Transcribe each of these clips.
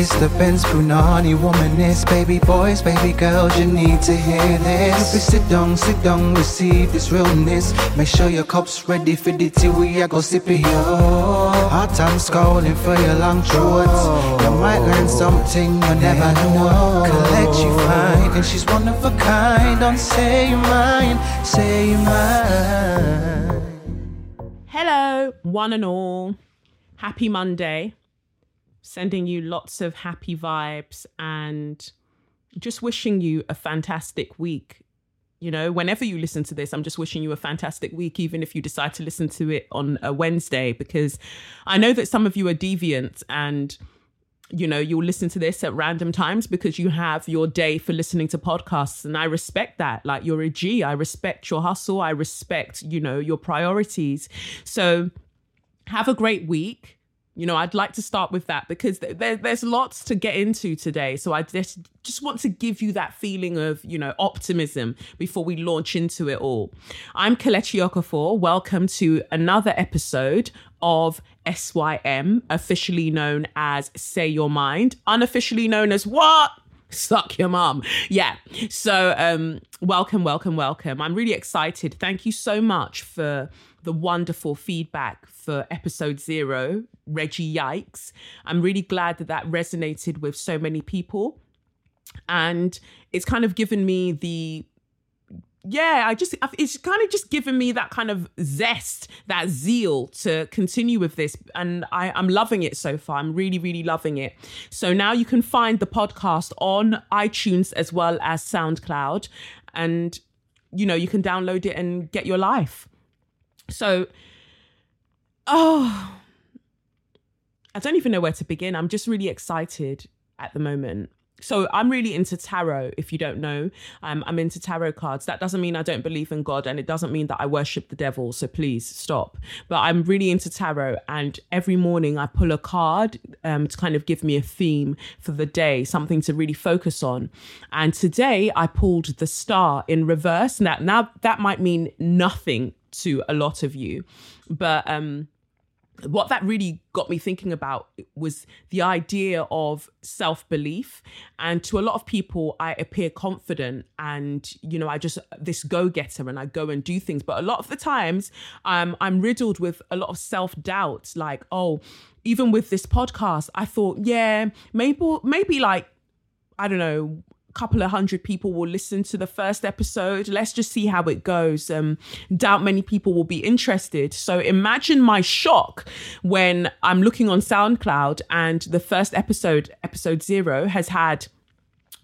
It's the Benz Brunani womanist. Baby boys, baby girls, you need to hear this. If sit down, sit down, receive this realness. Make sure your cup's ready for the tea. We are go sip it, yo. Hot time scrolling for your long shorts. You might learn something you never know. Collect you find, and she's one of a kind. Don't say you mine, say you mine. Hello, one and all. Happy Monday. Sending you lots of happy vibes and just wishing you a fantastic week. You know, whenever you listen to this, I'm just wishing you a fantastic week, even if you decide to listen to it on a Wednesday, because I know that some of you are deviant and you know, you'll listen to this at random times because you have your day for listening to podcasts. And I respect that. Like you're a G. I respect your hustle. I respect, you know, your priorities. So have a great week. You know, I'd like to start with that because there, there's lots to get into today. So I just just want to give you that feeling of, you know, optimism before we launch into it all. I'm Kelechi Okafor. Welcome to another episode of SYM, officially known as Say Your Mind, unofficially known as what? Suck your mom. Yeah. So, um, welcome, welcome, welcome. I'm really excited. Thank you so much for the wonderful feedback for episode zero, Reggie Yikes. I'm really glad that that resonated with so many people. And it's kind of given me the yeah, I just it's kind of just given me that kind of zest, that zeal to continue with this, and I, I'm loving it so far. I'm really, really loving it. So now you can find the podcast on iTunes as well as SoundCloud, and you know you can download it and get your life. So, oh, I don't even know where to begin. I'm just really excited at the moment so I'm really into tarot. If you don't know, um, I'm into tarot cards. That doesn't mean I don't believe in God, and it doesn't mean that I worship the devil. So please stop. But I'm really into tarot, and every morning I pull a card um, to kind of give me a theme for the day, something to really focus on. And today I pulled the Star in reverse. Now, now that might mean nothing to a lot of you, but um what that really got me thinking about was the idea of self belief. And to a lot of people, I appear confident and, you know, I just this go getter and I go and do things. But a lot of the times, um, I'm riddled with a lot of self doubt like, oh, even with this podcast, I thought, yeah, maybe, maybe like, I don't know, couple of hundred people will listen to the first episode. Let's just see how it goes. Um, doubt many people will be interested. So imagine my shock when I'm looking on SoundCloud and the first episode, episode zero, has had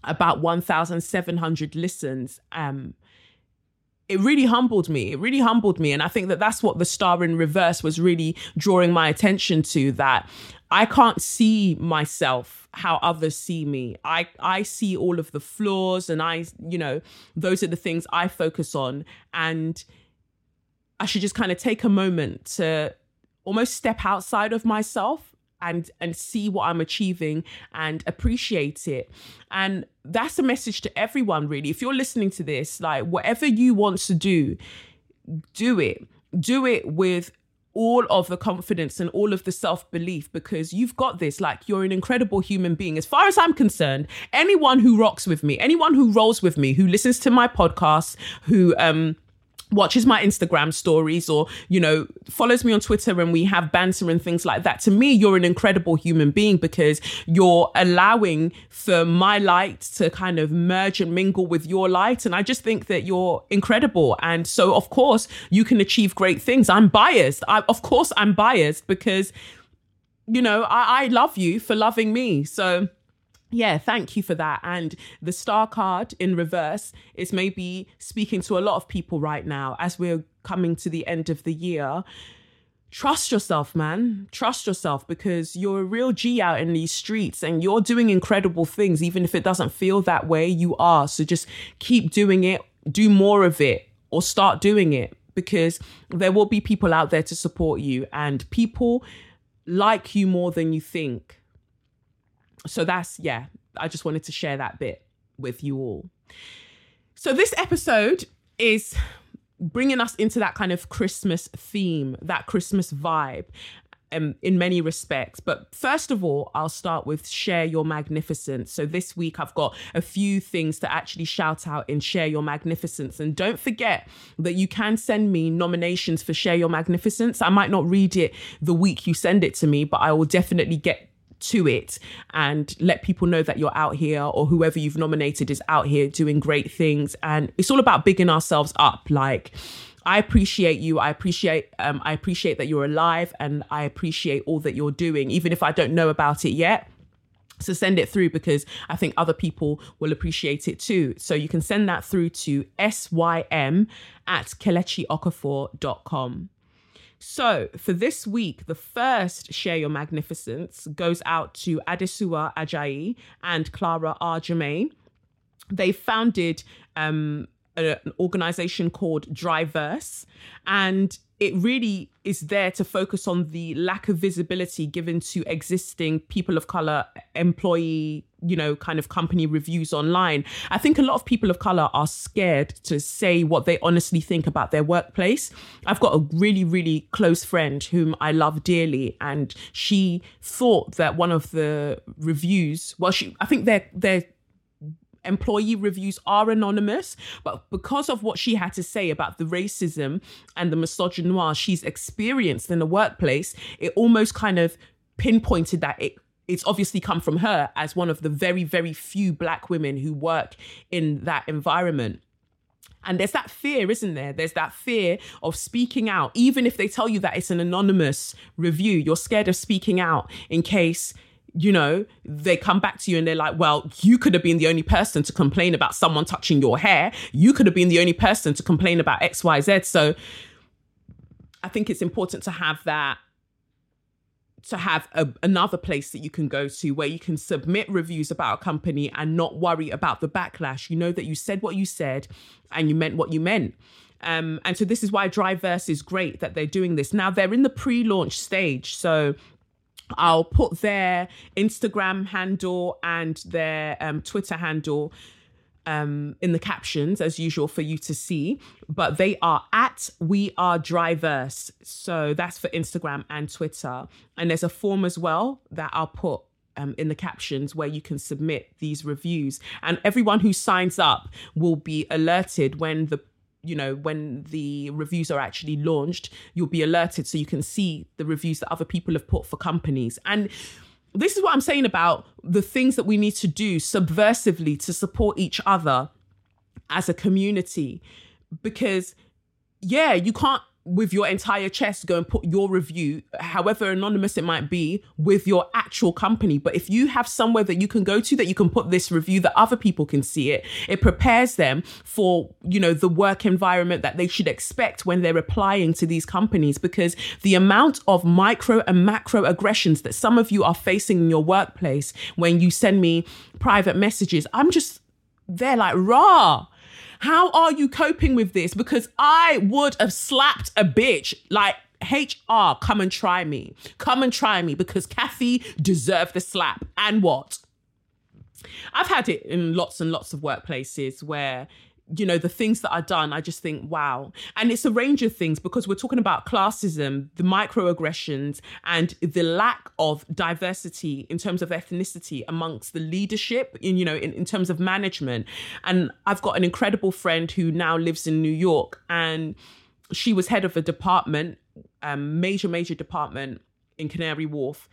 about 1,700 listens. Um, it really humbled me. It really humbled me. And I think that that's what the star in reverse was really drawing my attention to that I can't see myself how others see me. I I see all of the flaws and I you know those are the things I focus on and I should just kind of take a moment to almost step outside of myself and and see what I'm achieving and appreciate it. And that's a message to everyone really. If you're listening to this, like whatever you want to do, do it. Do it with all of the confidence and all of the self belief because you've got this. Like, you're an incredible human being. As far as I'm concerned, anyone who rocks with me, anyone who rolls with me, who listens to my podcast, who, um, watches my Instagram stories or, you know, follows me on Twitter and we have banter and things like that. To me, you're an incredible human being because you're allowing for my light to kind of merge and mingle with your light. And I just think that you're incredible. And so, of course, you can achieve great things. I'm biased. I, of course, I'm biased because, you know, I, I love you for loving me. So, yeah, thank you for that. And the star card in reverse is maybe speaking to a lot of people right now as we're coming to the end of the year. Trust yourself, man. Trust yourself because you're a real G out in these streets and you're doing incredible things. Even if it doesn't feel that way, you are. So just keep doing it, do more of it, or start doing it because there will be people out there to support you and people like you more than you think so that's yeah i just wanted to share that bit with you all so this episode is bringing us into that kind of christmas theme that christmas vibe um, in many respects. But first of all, I'll start with Share Your Magnificence. So this week, I've got a few things to actually shout out in Share Your Magnificence. And don't forget that you can send me nominations for Share Your Magnificence. I might not read it the week you send it to me, but I will definitely get to it and let people know that you're out here or whoever you've nominated is out here doing great things and it's all about bigging ourselves up like I appreciate you. I appreciate um, I appreciate that you're alive and I appreciate all that you're doing, even if I don't know about it yet. So send it through because I think other people will appreciate it too. So you can send that through to sym at kelechiokafor.com. So for this week, the first Share Your Magnificence goes out to Adesua Ajayi and Clara R. They founded um, an organization called Dryverse, and it really is there to focus on the lack of visibility given to existing people of color employee you know kind of company reviews online. I think a lot of people of color are scared to say what they honestly think about their workplace. I've got a really really close friend whom i love dearly and she thought that one of the reviews well she i think they're they're employee reviews are anonymous, but because of what she had to say about the racism and the misogyny she's experienced in the workplace, it almost kind of pinpointed that it it's obviously come from her as one of the very very few black women who work in that environment and there's that fear, isn't there? There's that fear of speaking out. Even if they tell you that it's an anonymous review, you're scared of speaking out in case you know, they come back to you and they're like, well, you could have been the only person to complain about someone touching your hair. You could have been the only person to complain about XYZ. So I think it's important to have that to have a, another place that you can go to where you can submit reviews about a company and not worry about the backlash. You know that you said what you said and you meant what you meant. Um, and so this is why Dryverse is great that they're doing this. Now they're in the pre-launch stage, so I'll put their Instagram handle and their um, Twitter handle um, in the captions as usual for you to see. But they are at We Are Dryverse. So that's for Instagram and Twitter. And there's a form as well that I'll put um, in the captions where you can submit these reviews. And everyone who signs up will be alerted when the you know when the reviews are actually launched you'll be alerted so you can see the reviews that other people have put for companies. And this is what i'm saying about the things that we need to do subversively to support each other as a community. Because yeah you can't with your entire chest go and put your review however anonymous it might be with your actual company. But if you have somewhere that you can go to that you can put this review that other people can see it it prepares them for you know the work environment that they should expect when they're applying to these companies. Because the amount of micro and macro aggressions that some of you are facing in your workplace when you send me private messages i'm just they're like raw how are you coping with this? Because I would have slapped a bitch like HR, come and try me. Come and try me because Kathy deserved the slap. And what? I've had it in lots and lots of workplaces where you know the things that are done i just think wow. And it's a range of things because we're talking about classism the microaggressions and the lack of diversity in terms of ethnicity amongst the leadership in you know in, in terms of management. And i've got an incredible friend who now lives in new york and she was head of a department um major major department in canary wharf.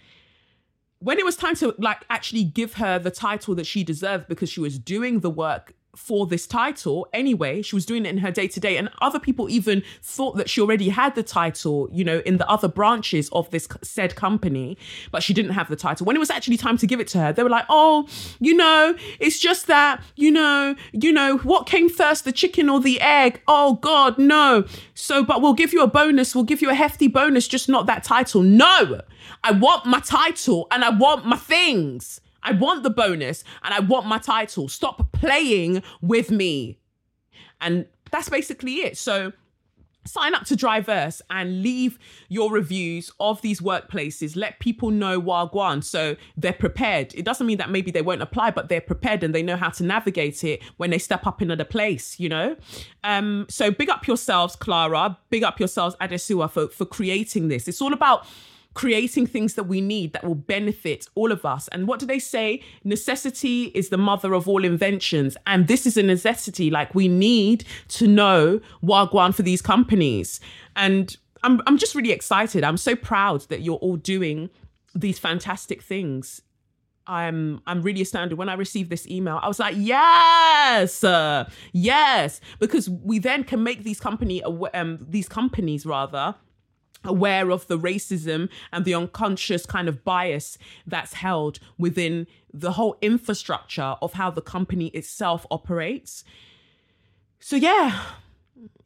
When it was time to like actually give her the title that she deserved because she was doing the work for this title anyway. She was doing it in her day to day, and other people even thought that she already had the title, you know, in the other branches of this said company, but she didn't have the title. When it was actually time to give it to her, they were like, "Oh, you know, it's just that, you know, you know, what came first, the chicken or the egg? Oh God, no. So, but we'll give you a bonus. We'll give you a hefty bonus, just not that title. No, I want my title and I want my things." I want the bonus and I want my title. Stop playing with me. And that's basically it. So sign up to Dryverse and leave your reviews of these workplaces. Let people know Wagwan so they're prepared. It doesn't mean that maybe they won't apply, but they're prepared and they know how to navigate it when they step up in another place, you know? Um, so big up yourselves, Clara. Big up yourselves, Adesua, for, for creating this. It's all about creating things that we need that will benefit all of us. And what do they say? Necessity is the mother of all inventions. And this is a necessity. Like we need to know Wagwan for these companies. And I'm, I'm just really excited. I'm so proud that you're all doing these fantastic things. I'm I'm really astounded when I received this email. I was like, yes, uh, yes, because we then can make these company um, these companies rather aware of the racism and the unconscious kind of bias that's held within the whole infrastructure of how the company itself operates. So yeah,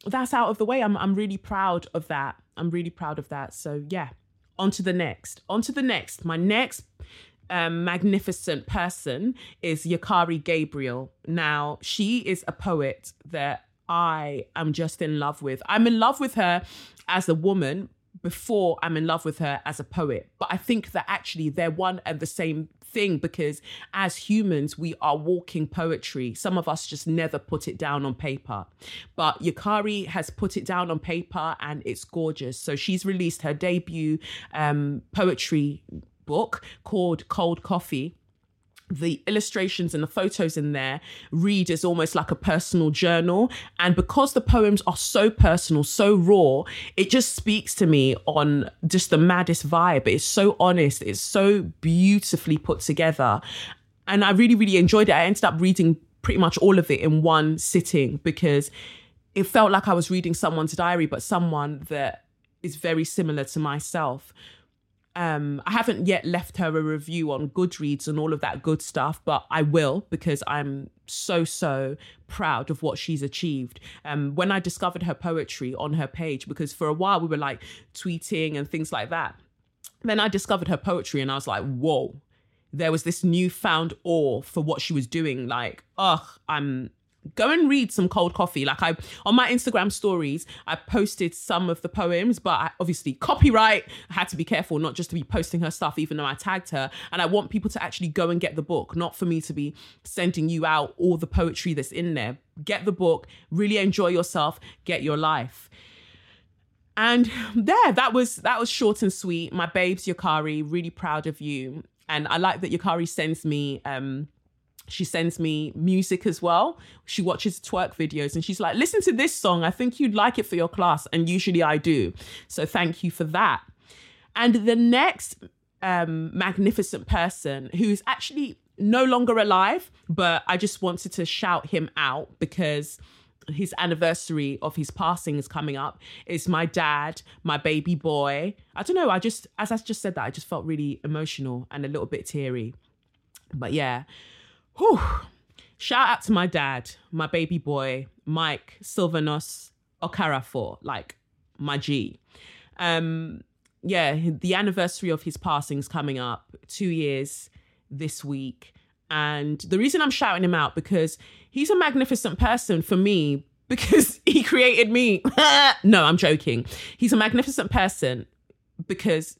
that's out of the way. I'm I'm really proud of that. I'm really proud of that. So yeah, on to the next. On to the next. My next um, magnificent person is Yakari Gabriel. Now, she is a poet that I am just in love with. I'm in love with her as a woman before I'm in love with her as a poet. But I think that actually they're one and the same thing because as humans, we are walking poetry. Some of us just never put it down on paper. But Yakari has put it down on paper and it's gorgeous. So she's released her debut um, poetry book called Cold Coffee the illustrations and the photos in there read as almost like a personal journal. And because the poems are so personal, so raw, it just speaks to me on just the maddest vibe. It's so honest, it's so beautifully put together. And I really, really enjoyed it. I ended up reading pretty much all of it in one sitting because it felt like I was reading someone's diary, but someone that is very similar to myself. Um, I haven't yet left her a review on Goodreads and all of that good stuff, but I will because I'm so, so proud of what she's achieved. Um, when I discovered her poetry on her page, because for a while we were like tweeting and things like that, then I discovered her poetry and I was like, whoa, there was this newfound awe for what she was doing. Like, ugh, I'm go and read some cold coffee. Like i on my instagram stories i posted some of the poems but I, obviously copyright i had to be careful not just to be posting her stuff even though i tagged her. And i want people to actually go and get the book not for me to be sending you out all the poetry that's in there. Get the book really enjoy yourself get your life. And there that was that was short and sweet. My babes yakari really proud of you. And i like that yakari sends me um she sends me music as well. She watches twerk videos and she's like, listen to this song. I think you'd like it for your class. And usually I do. So thank you for that. And the next um, magnificent person who's actually no longer alive, but I just wanted to shout him out because his anniversary of his passing is coming up is my dad my baby boy i don't know i just as i just said that i just felt really emotional and a little bit teary but yeah Whew. Shout out to my dad, my baby boy, Mike Sylvanos Okafor, like my G. Um, yeah, the anniversary of his passing is coming up, two years this week. And the reason I'm shouting him out because he's a magnificent person for me because he created me. no, I'm joking. He's a magnificent person because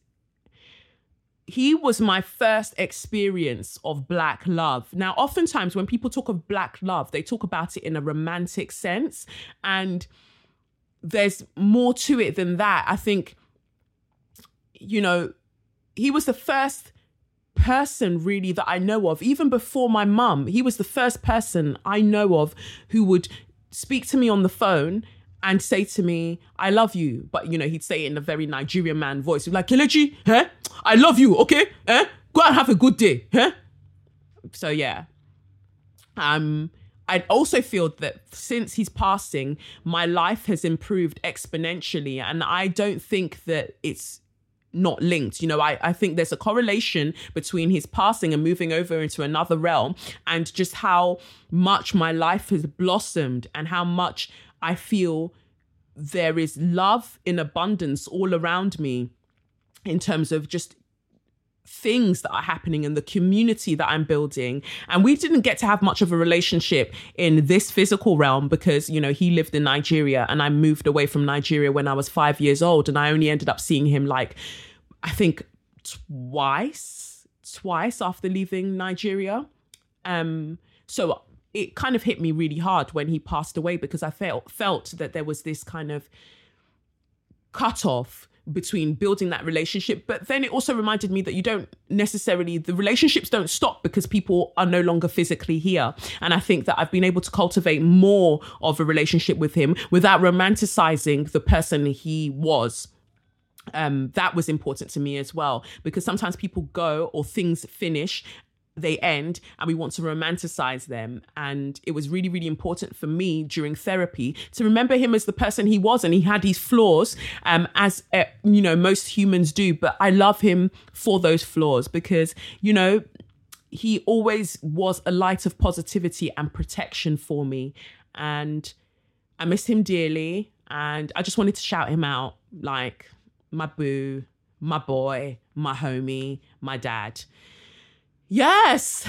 he was my first experience of black love. Now, oftentimes when people talk of black love, they talk about it in a romantic sense. And there's more to it than that. I think, you know, he was the first person really that I know of, even before my mum. He was the first person I know of who would speak to me on the phone and say to me, I love you. But, you know, he'd say it in a very Nigerian man voice. He'd like, Kelechi, huh? I love you, okay? Eh? Go and have a good day, huh? So, yeah. Um, I also feel that since he's passing, my life has improved exponentially. And I don't think that it's not linked. You know, I, I think there's a correlation between his passing and moving over into another realm and just how much my life has blossomed and how much I feel there is love in abundance all around me in terms of just things that are happening in the community that I'm building. And we didn't get to have much of a relationship in this physical realm because, you know, he lived in Nigeria and I moved away from Nigeria when I was five years old. And I only ended up seeing him like, I think twice, twice after leaving Nigeria. Um, so it kind of hit me really hard when he passed away because I felt felt that there was this kind of cut off between building that relationship. But then it also reminded me that you don't necessarily, the relationships don't stop because people are no longer physically here. And I think that I've been able to cultivate more of a relationship with him without romanticizing the person he was um, that was important to me as well because sometimes people go or things finish they end and we want to romanticize them. And it was really really important for me during therapy to remember him as the person he was and he had his flaws um, as uh, you know most humans do. But i love him for those flaws because you know he always was a light of positivity and protection for me. And i miss him dearly and i just wanted to shout him out like my boo my boy my homie my dad Yes.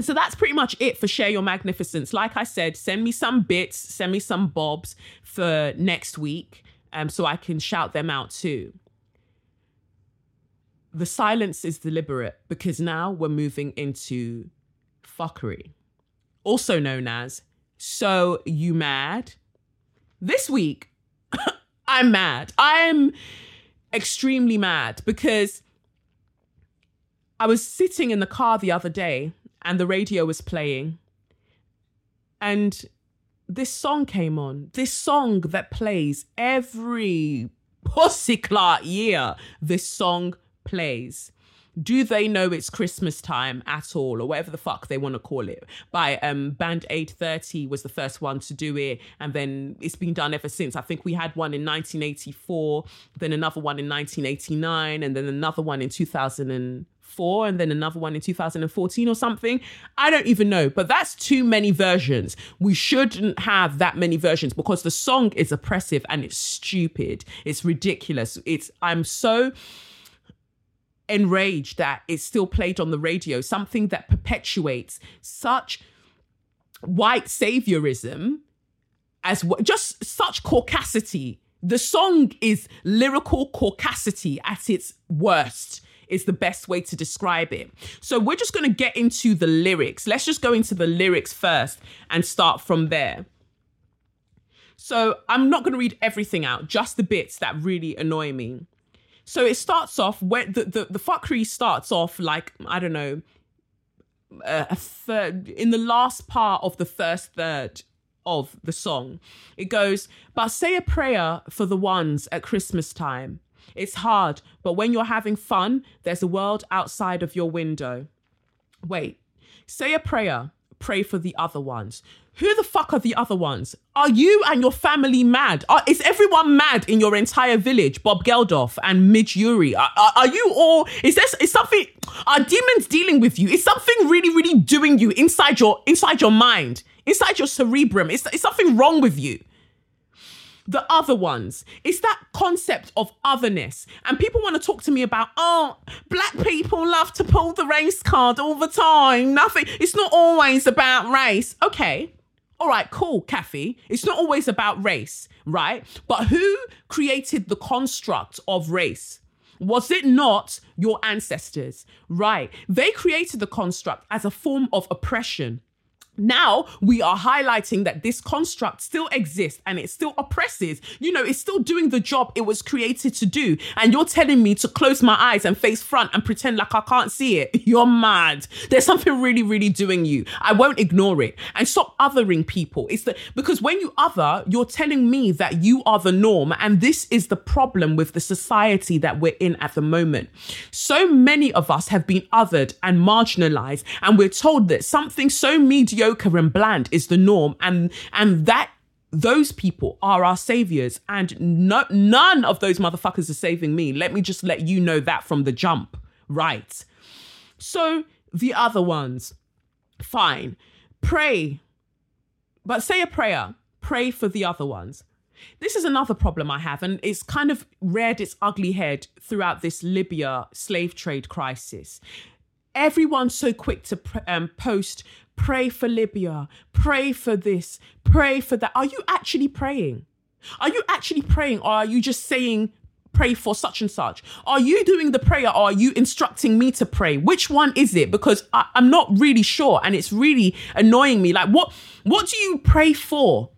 So that's pretty much it for Share Your Magnificence. Like I said, send me some bits, send me some bobs for next week um, so I can shout them out too. The silence is deliberate because now we're moving into fuckery, also known as So You Mad? This week, I'm mad. I'm extremely mad because I was sitting in the car the other day and the radio was playing. And this song came on. This song that plays every pussyclot year. This song plays do they know it's Christmas time at all, or whatever the fuck they want to call it? By um, Band Aid 30 was the first one to do it, and then it's been done ever since. I think we had one in 1984, then another one in 1989, and then another one in 2004, and then another one in 2014 or something. I don't even know, but that's too many versions. We shouldn't have that many versions because the song is oppressive and it's stupid. It's ridiculous. It's I'm so enraged that it's still played on the radio, something that perpetuates such white saviorism as w- just such caucasity. The song is lyrical caucasity at its worst is the best way to describe it. So we're just going to get into the lyrics. Let's just go into the lyrics first and start from there. So I'm not going to read everything out, just the bits that really annoy me. So it starts off when the, the, the fuckery starts off like, I don't know, a third in the last part of the first third of the song. It goes, but say a prayer for the ones at Christmas time. It's hard, but when you're having fun, there's a world outside of your window. Wait, say a prayer, pray for the other ones. Who the fuck are the other ones? Are you and your family mad? Are, is everyone mad in your entire village? Bob Geldof and Midge Ure. Are, are, are, you all? Is this is something? Are demons dealing with you? Is something really, really doing you inside your inside your mind, inside your cerebrum? Is, is something wrong with you? The other ones. It's that concept of otherness. And people want to talk to me about, oh, black people love to pull the race card all the time. Nothing, it's not always about race. Okay, all right, cool, Kathy. It's not always about race, right? But who created the construct of race? Was it not your ancestors? Right. They created the construct as a form of oppression now we are highlighting that this construct still exists and it still oppresses. You know, it's still doing the job it was created to do. And you're telling me to close my eyes and face front and pretend like I can't see it. You're mad. There's something really, really doing you. I won't ignore it. And stop othering people. It's the because when you other, you're telling me that you are the norm. And this is the problem with the society that we're in at the moment. So many of us have been othered and marginalized, and we're told that something so mediocre mediocre and bland is the norm. And and that those people are our saviors. And no, none of those motherfuckers are saving me. Let me just let you know that from the jump. Right. So the other ones fine. Pray. But say a prayer. Pray for the other ones. This is another problem I have, and it's kind of reared its ugly head throughout this Libya slave trade crisis. Everyone's so quick to um, post Pray for Libya. Pray for this. Pray for that. Are you actually praying? Are you actually praying or are you just saying, pray for such and such? Are you doing the prayer or are you instructing me to pray? Which one is it? Because I, am not really sure and it's really annoying me. Like, what, what do you pray for?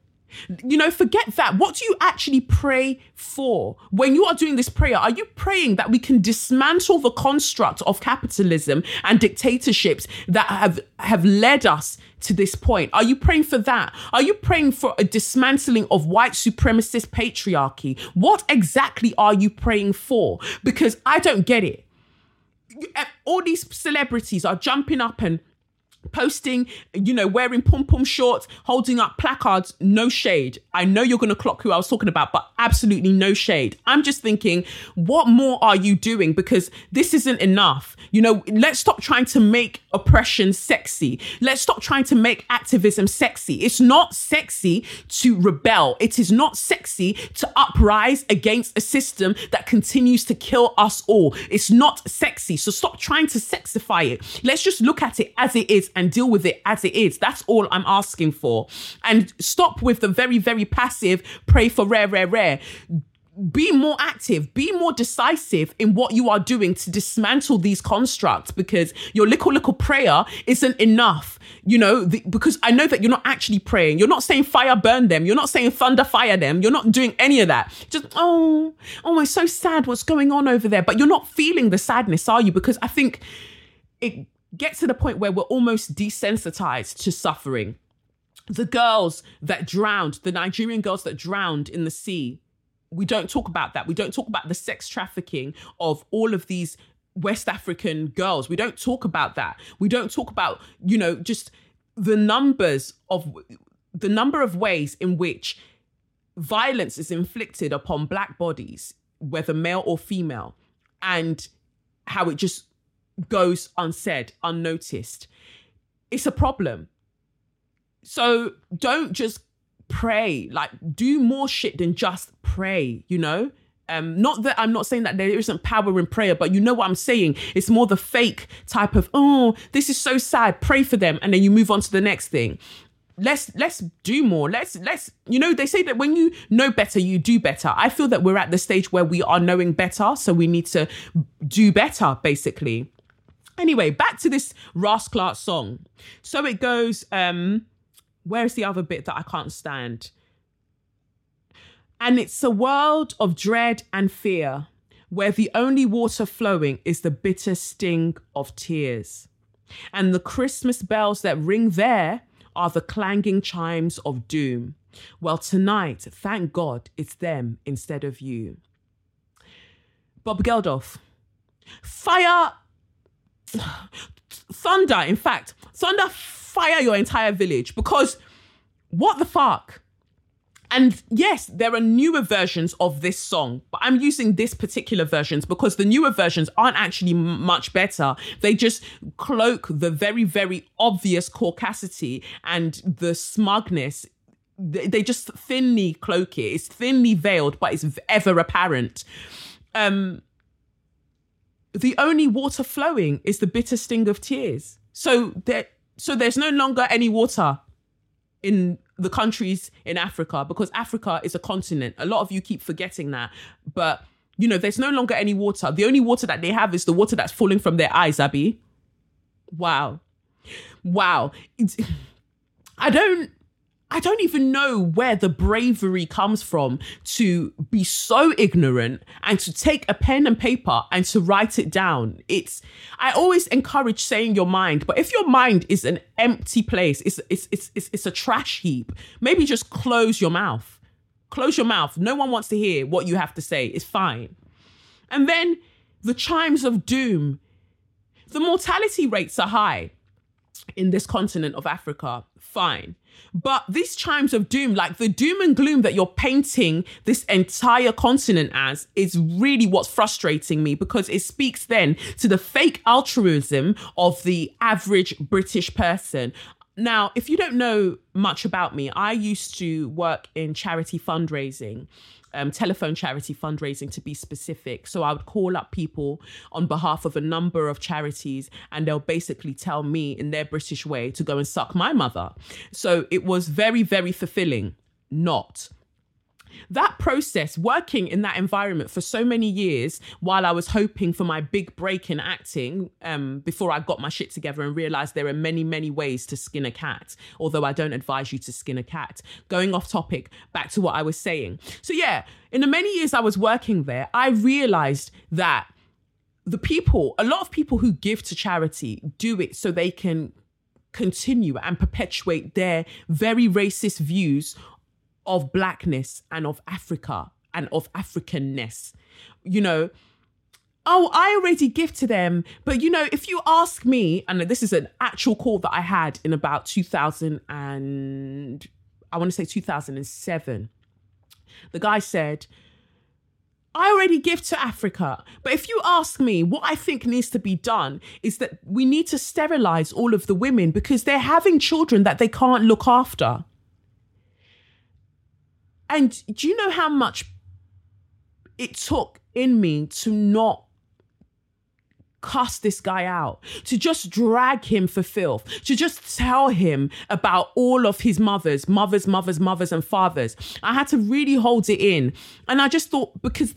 You know, forget that. What do you actually pray for? When you are doing this prayer, are you praying that we can dismantle the construct of capitalism and dictatorships that have have led us to this point? Are you praying for that? Are you praying for a dismantling of white supremacist patriarchy? What exactly are you praying for? Because I don't get it. Eh, all these celebrities are jumping up and posting, you know, wearing pom pom shorts, holding up placards, no shade. I know you're going to clock who I was talking about, but absolutely no shade. I'm just thinking, what more are you doing? Because this isn't enough. You know, let's stop trying to make oppression sexy. Let's stop trying to make activism sexy. It's not sexy to rebel. It is not sexy to uprise against a system that continues to kill us all. It's not sexy. So stop trying to sexify it. Let's just look at it as it is and deal with it as it is. That's all I'm asking for. And stop with the very, very passive pray for rare, rare, rare be more active, be more decisive in what you are doing to dismantle these constructs because your little, little prayer isn't enough. You know, the, because I know that you're not actually praying. You're not saying fire burn them. You're not saying thunder fire them. You're not doing any of that. Just, oh, oh, it's so sad what's going on over there. But you're not feeling the sadness, are you? Because I think it get to the point where we're almost desensitized to suffering. The girls that drowned, the Nigerian girls that drowned in the sea, we don't talk about that. We don't talk about the sex trafficking of all of these West African girls. We don't talk about that. We don't talk about, you know, just the numbers of the number of ways in which violence is inflicted upon black bodies, whether male or female, and how it just goes unsaid, unnoticed. It's a problem. So don't just pray, like do more shit than just pray, you know? Um, not that I'm not saying that there isn't power in prayer, but you know what I'm saying. It's more the fake type of, oh, this is so sad. Pray for them, and then you move on to the next thing. Let's let's do more. Let's let's you know they say that when you know better, you do better. I feel that we're at the stage where we are knowing better, so we need to do better, basically. Anyway, back to this Ross Clark song. So it goes, um, where's the other bit that I can't stand? And it's a world of dread and fear where the only water flowing is the bitter sting of tears. And the Christmas bells that ring there are the clanging chimes of doom. Well, tonight, thank God it's them instead of you. Bob Geldof, fire thunder, in fact, thunder fire your entire village because what the fuck? And yes, there are newer versions of this song, but I'm using this particular versions because the newer versions aren't actually m- much better. They just cloak the very, very obvious caucasity and the smugness. They just thinly cloak it. It's thinly veiled, but it's ever apparent. Um, the only water flowing is the bitter sting of tears. So there, so there's no longer any water in the countries in Africa because Africa is a continent. A lot of you keep forgetting that, but you know, there's no longer any water. The only water that they have is the water that's falling from their eyes, Abby. Wow. Wow. It's, I don't I don't even know where the bravery comes from to be so ignorant and to take a pen and paper and to write it down. It's I always encourage saying your mind, but if your mind is an empty place, it's it's it's it's, it's a trash heap. Maybe just close your mouth. Close your mouth. No one wants to hear what you have to say. It's fine. And then the chimes of doom. The mortality rates are high in this continent of Africa. Fine but these chimes of doom, like the doom and gloom that you're painting this entire continent as, is really what's frustrating me because it speaks then to the fake altruism of the average British person. Now, if you don't know much about me, I used to work in charity fundraising um, telephone charity fundraising to be specific. So I would call up people on behalf of a number of charities and they'll basically tell me in their British way to go and suck my mother. So it was very, very fulfilling. Not. That process, working in that environment for so many years while I was hoping for my big break in acting um, before I got my shit together and realized there are many, many ways to skin a cat, although I don't advise you to skin a cat. Going off topic, back to what I was saying. So, yeah, in the many years I was working there, I realized that the people, a lot of people who give to charity do it so they can continue and perpetuate their very racist views of blackness and of Africa and of Africanness. You know, oh, I already give to them. But you know, if you ask me, and this is an actual call that I had in about 2000 and I want to say 2007, the guy said, I already give to Africa. But if you ask me, what I think needs to be done is that we need to sterilize all of the women because they're having children that they can't look after. And do you know how much it took in me to not cast this guy out, to just drag him for filth, to just tell him about all of his mothers, mothers, mothers, mothers, and fathers. I had to really hold it in. And I just thought, because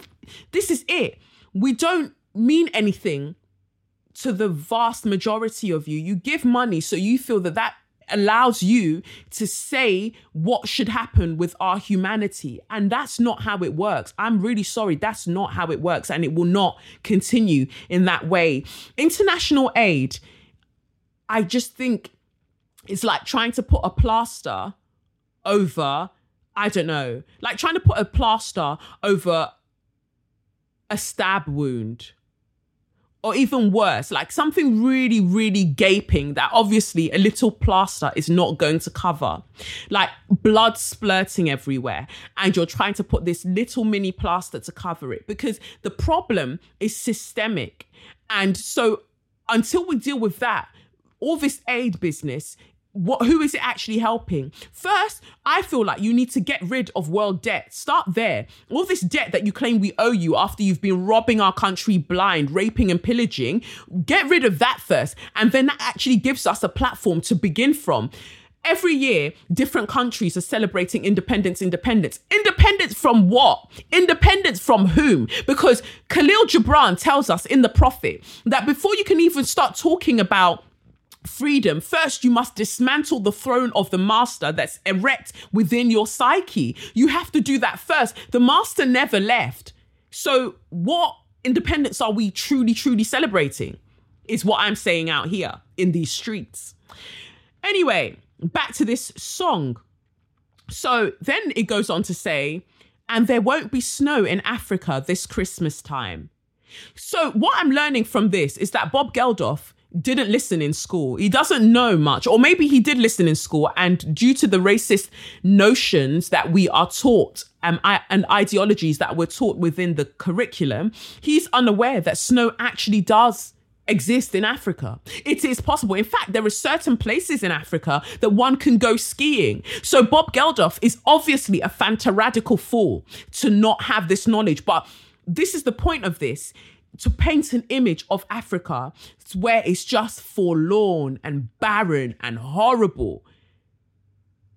this is it. We don't mean anything to the vast majority of you. You give money so you feel that that allows you to say what should happen with our humanity. And that's not how it works. I'm really sorry. That's not how it works. And it will not continue in that way. International aid, I just think it's like trying to put a plaster over, I don't know, like trying to put a plaster over a stab wound or even worse, like something really, really gaping that obviously a little plaster is not going to cover, like blood splurting everywhere. And you're trying to put this little mini plaster to cover it because the problem is systemic. And so until we deal with that, all this aid business what who is it actually helping? First, I feel like you need to get rid of world debt. Start there. All this debt that you claim we owe you after you've been robbing our country blind, raping and pillaging, get rid of that first. And then that actually gives us a platform to begin from. Every year, different countries are celebrating independence, independence. Independence from what? Independence from whom? Because Khalil Gibran tells us in The Prophet that before you can even start talking about freedom, first you must dismantle the throne of the master that's erect within your psyche. You have to do that first. The master never left. So, what independence are we truly, truly celebrating? Is what I'm saying out here in these streets. Anyway, back to this song. So then it goes on to say, and there won't be snow in Africa this Christmas time. So, what I'm learning from this is that Bob Geldof didn't listen in school. He doesn't know much, or maybe he did listen in school, and due to the racist notions that we are taught um, and ideologies that were taught within the curriculum, he's unaware that snow actually does exist in Africa. It is possible. In fact, there are certain places in Africa that one can go skiing. So Bob Geldof is obviously a fanta radical fool to not have this knowledge, but this is the point of this to paint an image of Africa where it's just forlorn and barren and horrible.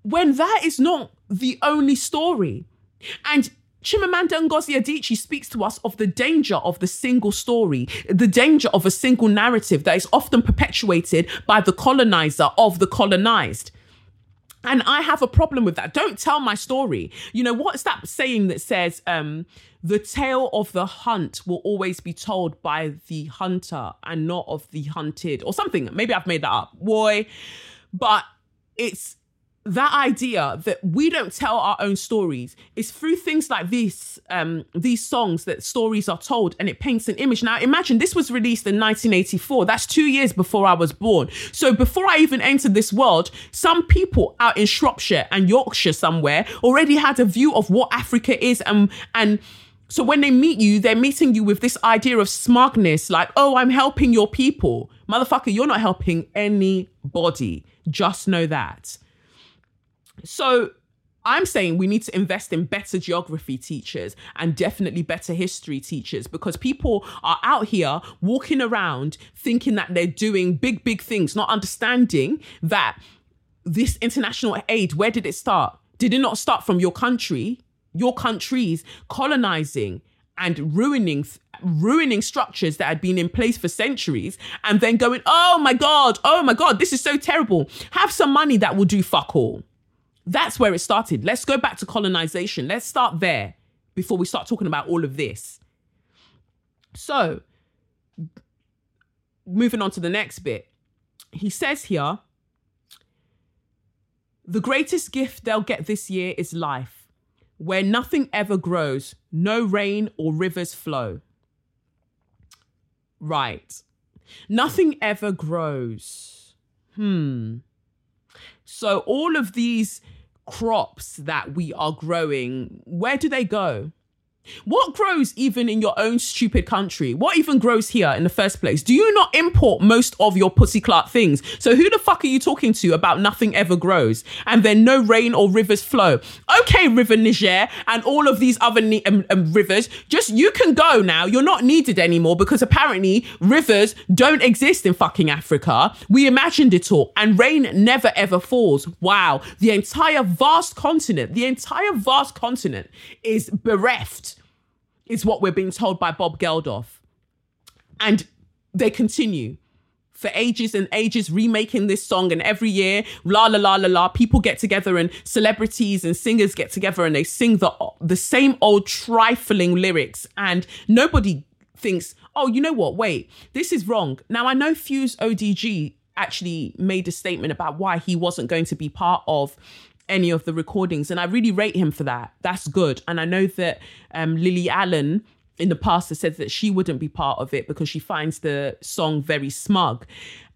When that is not the only story. And Chimamanda Ngozi Adichie speaks to us of the danger of the single story, the danger of a single narrative that is often perpetuated by the colonizer of the colonized. And I have a problem with that. Don't tell my story. You know, what's that saying that says, um, the tale of the hunt will always be told by the hunter and not of the hunted, or something. Maybe I've made that up. Boy. But it's that idea that we don't tell our own stories is through things like these um these songs that stories are told and it paints an image now imagine this was released in 1984 that's two years before i was born so before i even entered this world some people out in shropshire and yorkshire somewhere already had a view of what africa is and and so when they meet you, they're meeting you with this idea of smugness, like, oh, I'm helping your people. Motherfucker, you're not helping anybody. Just know that. So I'm saying we need to invest in better geography teachers and definitely better history teachers because people are out here walking around thinking that they're doing big, big things, not understanding that this international aid, where did it start? Did it not start from your country? your countries colonizing and ruining ruining structures that had been in place for centuries and then going oh my god oh my god this is so terrible have some money that will do fuck all that's where it started let's go back to colonization let's start there before we start talking about all of this so moving on to the next bit he says here the greatest gift they'll get this year is life where nothing ever grows, no rain or rivers flow. Right. Nothing ever grows. Hmm. So, all of these crops that we are growing, where do they go? What grows even in your own stupid country? What even grows here in the first place? Do you not import most of your pussy clot things? So who the fuck are you talking to about nothing ever grows and then no rain or rivers flow? Okay, River Niger and all of these other ni- um, um, rivers, just you can go now. You're not needed anymore because apparently rivers don't exist in fucking Africa. We imagined it all and rain never ever falls. Wow. The entire vast continent, the entire vast continent is bereft is what we're being told by Bob Geldof. And they continue. For ages and ages remaking this song and every year la la la la la people get together and celebrities and singers get together and they sing the the same old trifling lyrics. And nobody thinks oh you know what? Wait this is wrong. Now i know fuse odg actually made a statement about why he wasn't going to be part of any of the recordings. And I really rate him for that. That's good. And I know that um, Lily Allen in the past has said that she wouldn't be part of it because she finds the song very smug.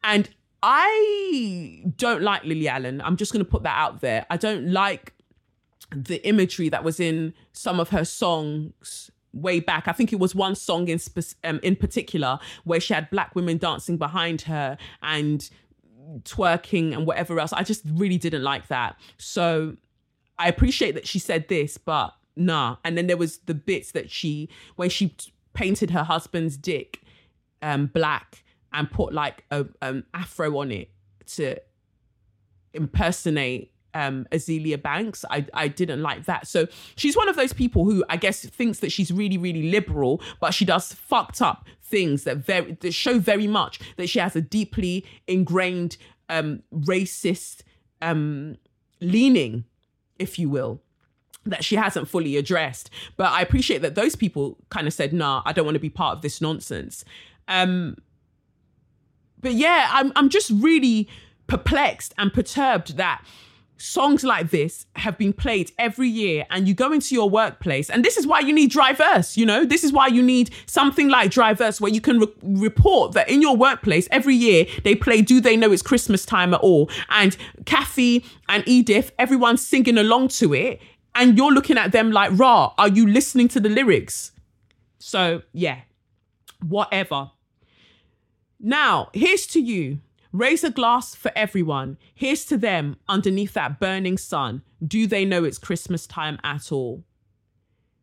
And I don't like Lily Allen. I'm just going to put that out there. I don't like the imagery that was in some of her songs way back. I think it was one song in spe- um, in particular where she had black women dancing behind her and twerking and whatever else. I just really didn't like that. So I appreciate that she said this, but nah. And then there was the bits that she when she painted her husband's dick um black and put like a um afro on it to impersonate um Azealia Banks. I I didn't like that. So she's one of those people who I guess thinks that she's really really liberal, but she does fucked up things that very that show very much that she has a deeply ingrained um racist um leaning, if you will that she hasn't fully addressed. But I appreciate that those people kind of said, nah, I don't want to be part of this nonsense. Um, but yeah, I'm I'm just really perplexed and perturbed that songs like this have been played every year and you go into your workplace and this is why you need Driverse you know? This is why you need something like Driverse where you can re- report that in your workplace every year they play do they know it's christmas time at all? And kathy and edith everyone's singing along to it and you're looking at them like rah are you listening to the lyrics? So yeah whatever. Now here's to you Raise a glass for everyone. Here's to them underneath that burning sun. Do they know it's Christmas time at all?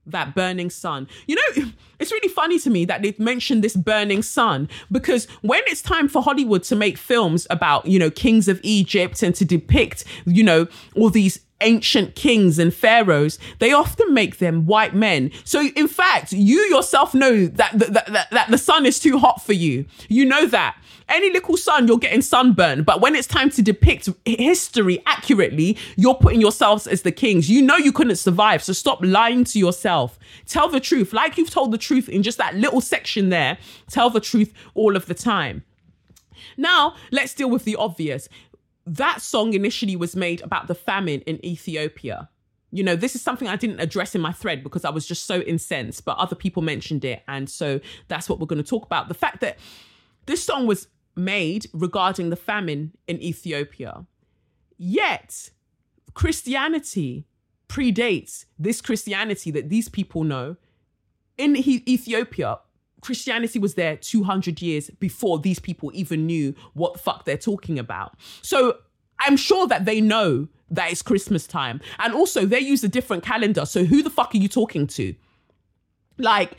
That burning sun. You know, it's really funny to me that they've mentioned this burning sun because when it's time for Hollywood to make films about, you know, kings of Egypt and to depict, you know, all these ancient kings and pharaohs, they often make them white men. So, in fact, you yourself know that, that, that, that the sun is too hot for you. You know that any little sun, you're getting sunburned. But when it's time to depict history accurately, you're putting yourselves as the kings. You know you couldn't survive. So stop lying to yourself. Tell the truth. Like you've told the truth in just that little section there, tell the truth all of the time. Now, let's deal with the obvious. That song initially was made about the famine in Ethiopia. You know, this is something I didn't address in my thread because I was just so incensed, but other people mentioned it. And so that's what we're going to talk about. The fact that this song was made regarding the famine in Ethiopia. Yet, Christianity predates this Christianity that these people know. In Ethiopia, Christianity was there 200 years before these people even knew what the fuck they're talking about. So I'm sure that they know that it's Christmas time. And also, they use a different calendar. So who the fuck are you talking to? Like,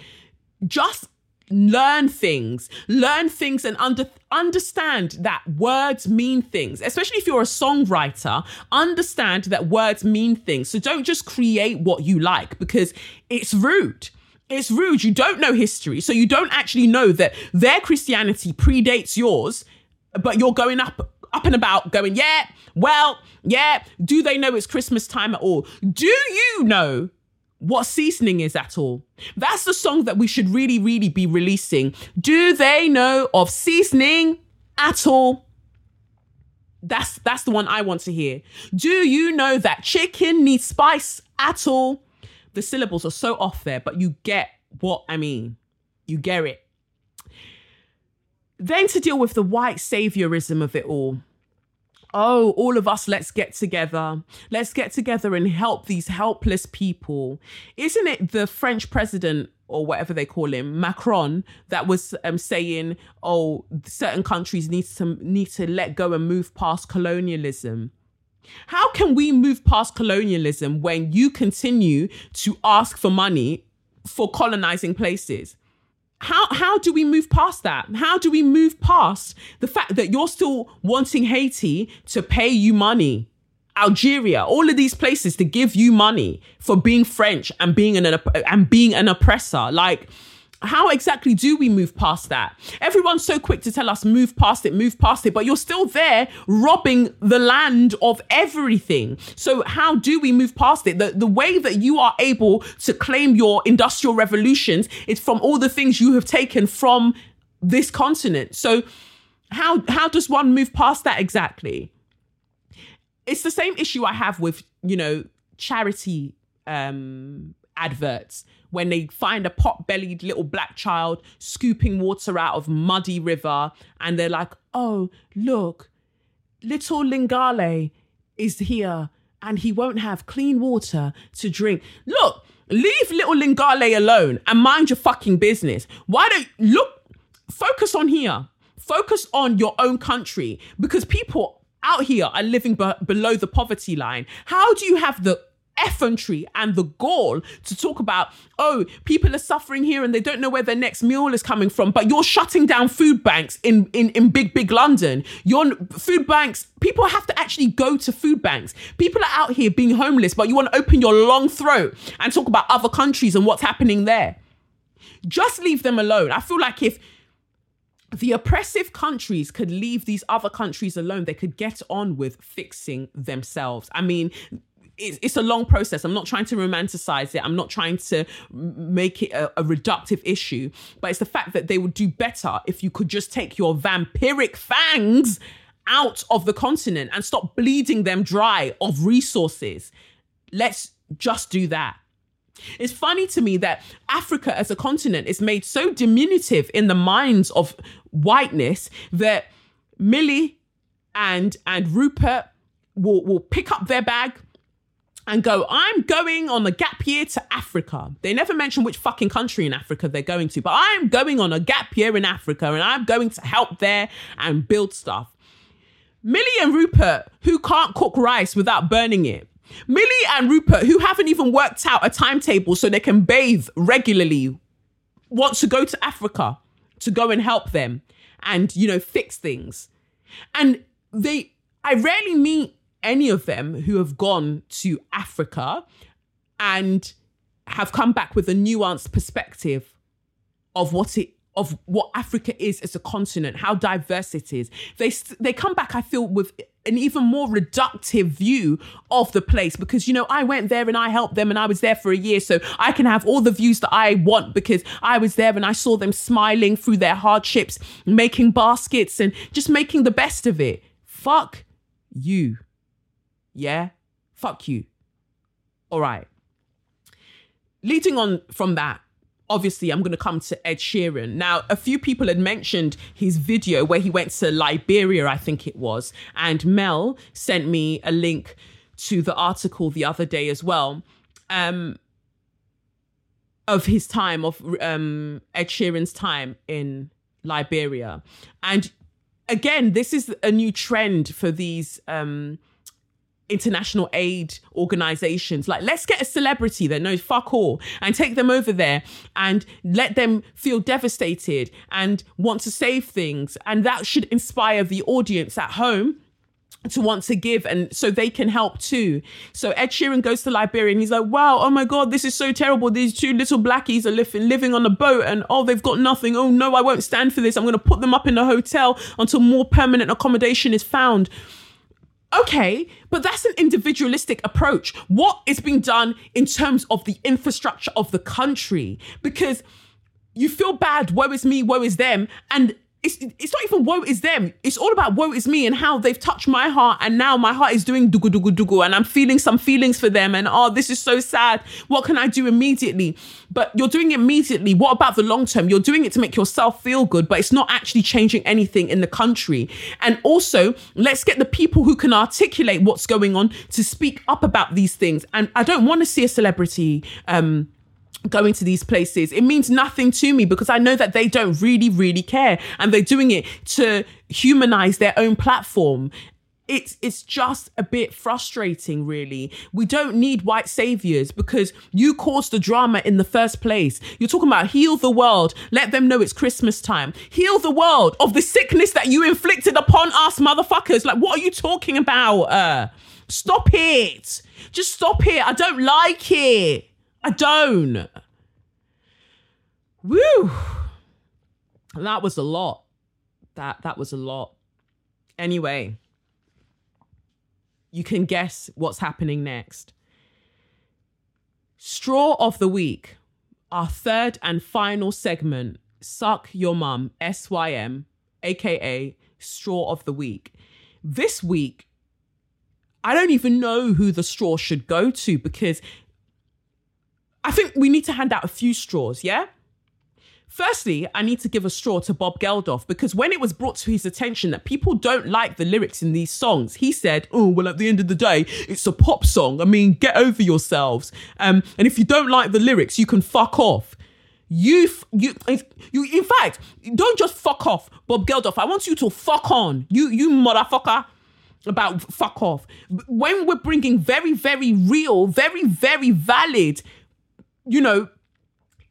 just learn things learn things and under, understand that words mean things especially if you're a songwriter understand that words mean things so don't just create what you like because it's rude it's rude you don't know history so you don't actually know that their christianity predates yours but you're going up up and about going yeah well yeah do they know it's christmas time at all do you know what seasoning is at all. That's the song that we should really, really be releasing. Do they know of seasoning at all? That's that's the one I want to hear. Do you know that chicken needs spice at all? The syllables are so off there, but you get what I mean. You get it. Then to deal with the white saviorism of it all oh, all of us, let's get together. Let's get together and help these helpless people. Isn't it the French president or whatever they call him, Macron, that was um, saying, oh, certain countries need to need to let go and move past colonialism. How can we move past colonialism when you continue to ask for money for colonizing places? how how do we move past that? How do we move past the fact that you're still wanting Haiti to pay you money? Algeria, all of these places to give you money for being French and being an and being an oppressor. Like how exactly do we move past that? Everyone's so quick to tell us move past it, move past it, but you're still there robbing the land of everything. So how do we move past it? The, the way that you are able to claim your industrial revolutions is from all the things you have taken from this continent. So how how does one move past that exactly? It's the same issue I have with, you know, charity um adverts when they find a pot-bellied little black child scooping water out of muddy river and they're like, "Oh, look, little Lingale is here and he won't have clean water to drink." Look, leave little Lingale alone and mind your fucking business. Why don't look focus on here. Focus on your own country because people out here are living be- below the poverty line. How do you have the effrontery and the gall to talk about, oh, people are suffering here and they don't know where their next meal is coming from, but you're shutting down food banks in, in, in big, big London. Your food banks, people have to actually go to food banks. People are out here being homeless, but you want to open your long throat and talk about other countries and what's happening there. Just leave them alone. I feel like if the oppressive countries could leave these other countries alone. They could get on with fixing themselves. I mean, it's, it's a long process. I'm not trying to romanticize it. I'm not trying to make it a, a reductive issue, but it's the fact that they would do better if you could just take your vampiric fangs out of the continent and stop bleeding them dry of resources. Let's just do that. It's funny to me that Africa as a continent is made so diminutive in the minds of whiteness that Millie and and Rupert will, will pick up their bag, and go, I'm going on a gap year to Africa. They never mention which fucking country in Africa they're going to, but I'm going on a gap year in Africa and I'm going to help there and build stuff. Millie and Rupert, who can't cook rice without burning it. Millie and Rupert, who haven't even worked out a timetable so they can bathe regularly, want to go to Africa to go and help them and, you know, fix things. And they, I rarely meet any of them who have gone to Africa and have come back with a nuanced perspective of what it of what Africa is as a continent, how diverse it is. They they come back, I feel, with an even more reductive view of the place because you know I went there and I helped them and I was there for a year, so I can have all the views that I want because I was there and I saw them smiling through their hardships, making baskets and just making the best of it. Fuck you. Yeah? Fuck you. All right. Leading on from that, obviously I'm going to come to Ed Sheeran. Now, a few people had mentioned his video where he went to Liberia, I think it was, and Mel sent me a link to the article the other day as well. Um, of his time of um Ed Sheeran's time in Liberia. And again, this is a new trend for these um international aid organizations. Like, let's get a celebrity that knows fuck all and take them over there and let them feel devastated and want to save things. And that should inspire the audience at home to want to give and so they can help too. So Ed Sheeran goes to Liberia and he's like, wow, oh my God, this is so terrible. These two little blackies are living, living on a boat and oh, they've got nothing. Oh no, I won't stand for this. I'm going to put them up in a hotel until more permanent accommodation is found. Okay, but that's an individualistic approach. What is being done in terms of the infrastructure of the country? Because you feel bad, woe is me, woe is them. And it's it's not even woe is them. It's all about woe is me and how they've touched my heart, and now my heart is doing dugu dugu dugu, and I'm feeling some feelings for them. And oh, this is so sad. What can I do immediately? But you're doing it immediately. What about the long term? You're doing it to make yourself feel good, but it's not actually changing anything in the country. And also, let's get the people who can articulate what's going on to speak up about these things. And I don't want to see a celebrity. Um, going to these places. It means nothing to me because I know that they don't really, really care and they're doing it to humanize their own platform. It's it's just a bit frustrating, really. We don't need white saviors because you caused the drama in the first place. You're talking about heal the world, let them know it's Christmas time. Heal the world of the sickness that you inflicted upon us, motherfuckers. Like, what are you talking about? Uh, stop it. Just stop it. I don't like it. I don't. Woo. That was a lot. That that was a lot. Anyway, you can guess what's happening next. Straw of the week. Our third and final segment, Suck Your Mum, SYM, aka Straw of the Week. This week, I don't even know who the straw should go to because I think we need to hand out a few straws, yeah? Firstly, I need to give a straw to Bob Geldof because when it was brought to his attention that people don't like the lyrics in these songs, he said, "Oh, well, at the end of the day, it's a pop song. I mean, get over yourselves. Um, and if you don't like the lyrics, you can fuck off." You, you, you. In fact, don't just fuck off, Bob Geldof. I want you to fuck on. You, you motherfucker about fuck off. When we're bringing very, very real, very, very valid you know,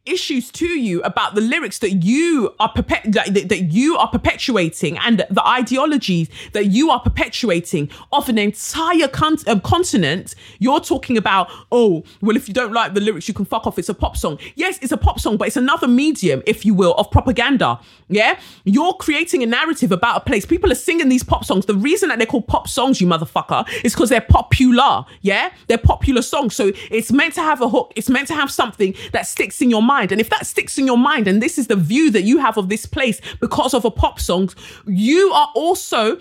issues to you about the lyrics that you are perpet- that, that you are perpetuating and the ideologies that you are perpetuating of an entire con- um, continent. You're talking about oh well if you don't like the lyrics you can fuck off. It's a pop song. Yes it's a pop song but it's another medium if you will of propaganda. Yeah? You're creating a narrative about a place. People are singing these pop songs. The reason that they're called pop songs you motherfucker is because they're popular. Yeah? They're popular songs. So it's meant to have a hook. It's meant to have something that sticks in your mind mind. And if that sticks in your mind and this is the view that you have of this place because of a pop song, you are also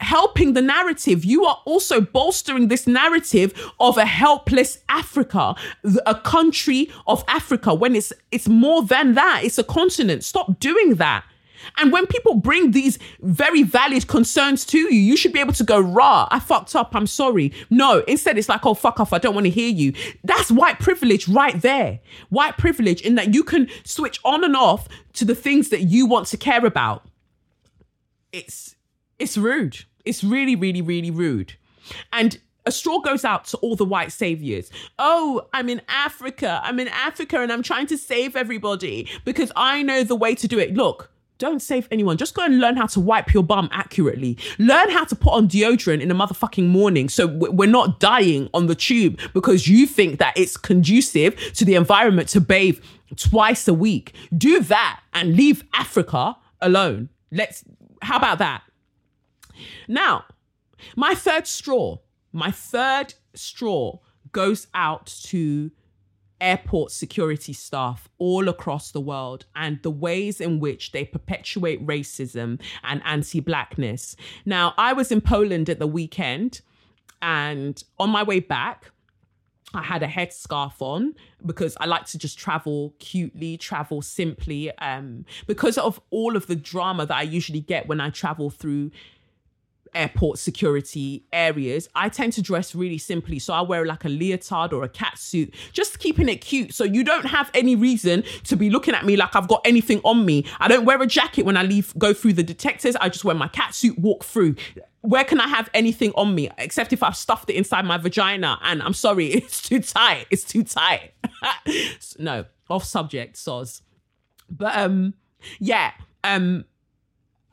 helping the narrative. You are also bolstering this narrative of a helpless Africa, a country of Africa when it's it's more than that. It's a continent. Stop doing that. And when people bring these very valid concerns to you, you should be able to go, rah, I fucked up, I'm sorry. No, instead it's like, oh, fuck off, I don't want to hear you. That's white privilege right there. White privilege in that you can switch on and off to the things that you want to care about. It's it's rude. It's really, really, really rude. And a straw goes out to all the white saviors. Oh, I'm in Africa. I'm in Africa and I'm trying to save everybody because I know the way to do it. Look, don't save anyone. Just go and learn how to wipe your bum accurately. Learn how to put on deodorant in the motherfucking morning so we're not dying on the tube because you think that it's conducive to the environment to bathe twice a week. Do that and leave Africa alone. Let's, how about that? Now, my third straw, my third straw goes out to airport security staff all across the world and the ways in which they perpetuate racism and anti blackness. Now, I was in Poland at the weekend, and on my way back, I had a headscarf on because I like to just travel cutely, travel simply. Um, because of all of the drama that I usually get when I travel through airport security areas, I tend to dress really simply. So I wear like a leotard or a cat suit, just keeping it cute. So you don't have any reason to be looking at me like I've got anything on me. I don't wear a jacket when I leave, go through the detectors. I just wear my cat suit, walk through where can I have anything on me except if I've stuffed it inside my vagina? And I'm sorry, it's too tight. It's too tight. no, off subject, soz. But um, yeah, um,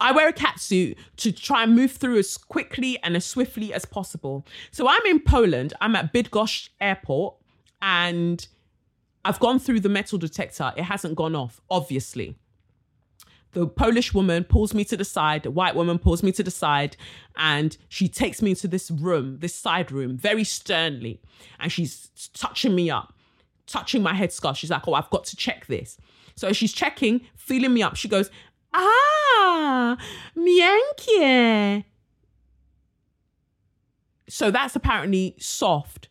I wear a catsuit to try and move through as quickly and as swiftly as possible. So I'm in Poland. I'm at Bydgoszcz Airport, and I've gone through the metal detector. It hasn't gone off, obviously. The Polish woman pulls me to the side, the white woman pulls me to the side, and she takes me into this room, this side room, very sternly. And she's touching me up, touching my headscarf. She's like, Oh, I've got to check this. So she's checking, feeling me up. She goes, Ah, miękkie. So that's apparently soft.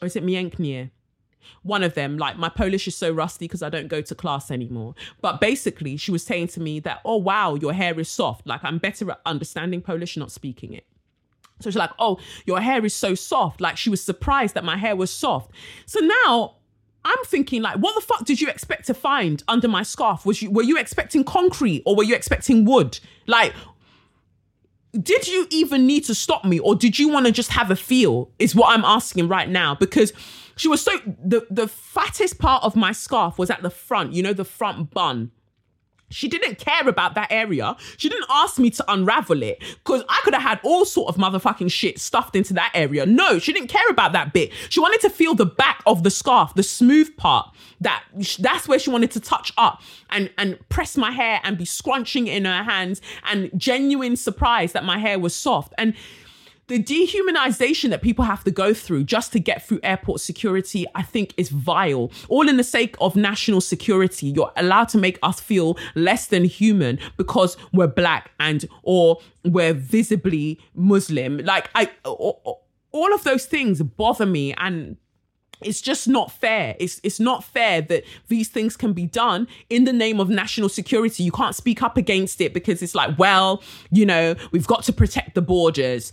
Or is it mięknie? one of them, like my Polish is so rusty because I don't go to class anymore. But basically, she was saying to me that, oh, wow, your hair is soft. Like I'm better at understanding Polish, not speaking it. So she's like, oh, your hair is so soft. Like she was surprised that my hair was soft. So now I'm thinking, like, what the fuck did you expect to find under my scarf? Was you were you expecting concrete or were you expecting wood? Like, did you even need to stop me or did you want to just have a feel? Is what I'm asking right now because she was so the the fattest part of my scarf was at the front, you know, the front bun. She didn't care about that area. She didn't ask me to unravel it because I could have had all sort of motherfucking shit stuffed into that area. No, she didn't care about that bit. She wanted to feel the back of the scarf, the smooth part. That that's where she wanted to touch up and and press my hair and be scrunching in her hands and genuine surprise that my hair was soft and the dehumanization that people have to go through just to get through airport security, I think is vile. All in the sake of national security. You're allowed to make us feel less than human because we're black and or we're visibly Muslim. Like I all of those things bother me and it's just not fair. It's it's not fair that these things can be done in the name of national security. You can't speak up against it because it's like, well, you know, we've got to protect the borders.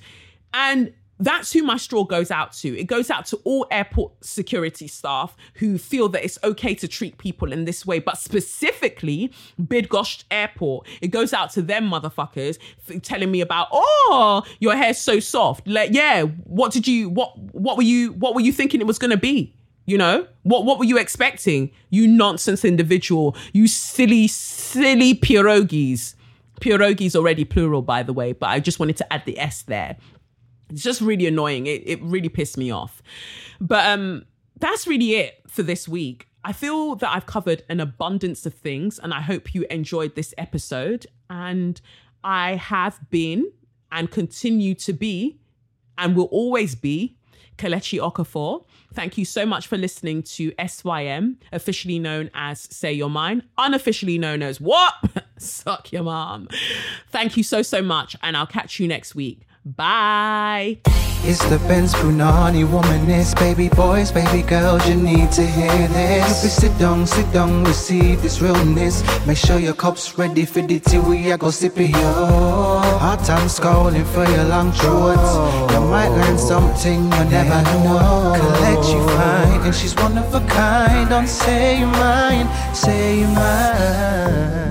And that's who my straw goes out to. It goes out to all airport security staff who feel that it's okay to treat people in this way, but specifically Bydgoszcz Airport. It goes out to them motherfuckers telling me about, oh, your hair's so soft. Like, yeah, what did you what what were you what were you thinking it was gonna be? You know what? What were you expecting? You nonsense individual. You silly, silly pierogies. Pierogies already plural, by the way, but I just wanted to add the s there it's just really annoying. It, it really pissed me off. But um, that's really it for this week. I feel that I've covered an abundance of things, and I hope you enjoyed this episode. And I have been and continue to be and will always be Kelechi Okafor. Thank you so much for listening to SYM, officially known as Say Your Mind, unofficially known as what? Suck your mom. Thank you so, so much, and I'll catch you next week. Bye. It's the Benz Brunani womanist, baby boys, baby girls, you need to hear this. Sit down, sit down, receive this realness. Make sure your cup's ready for the tea, we are go sip it, yo. Hard time scrolling for your long shorts. You might learn something you never know. Collect you find, and she's one of a kind. Don't say you mind, say you mind.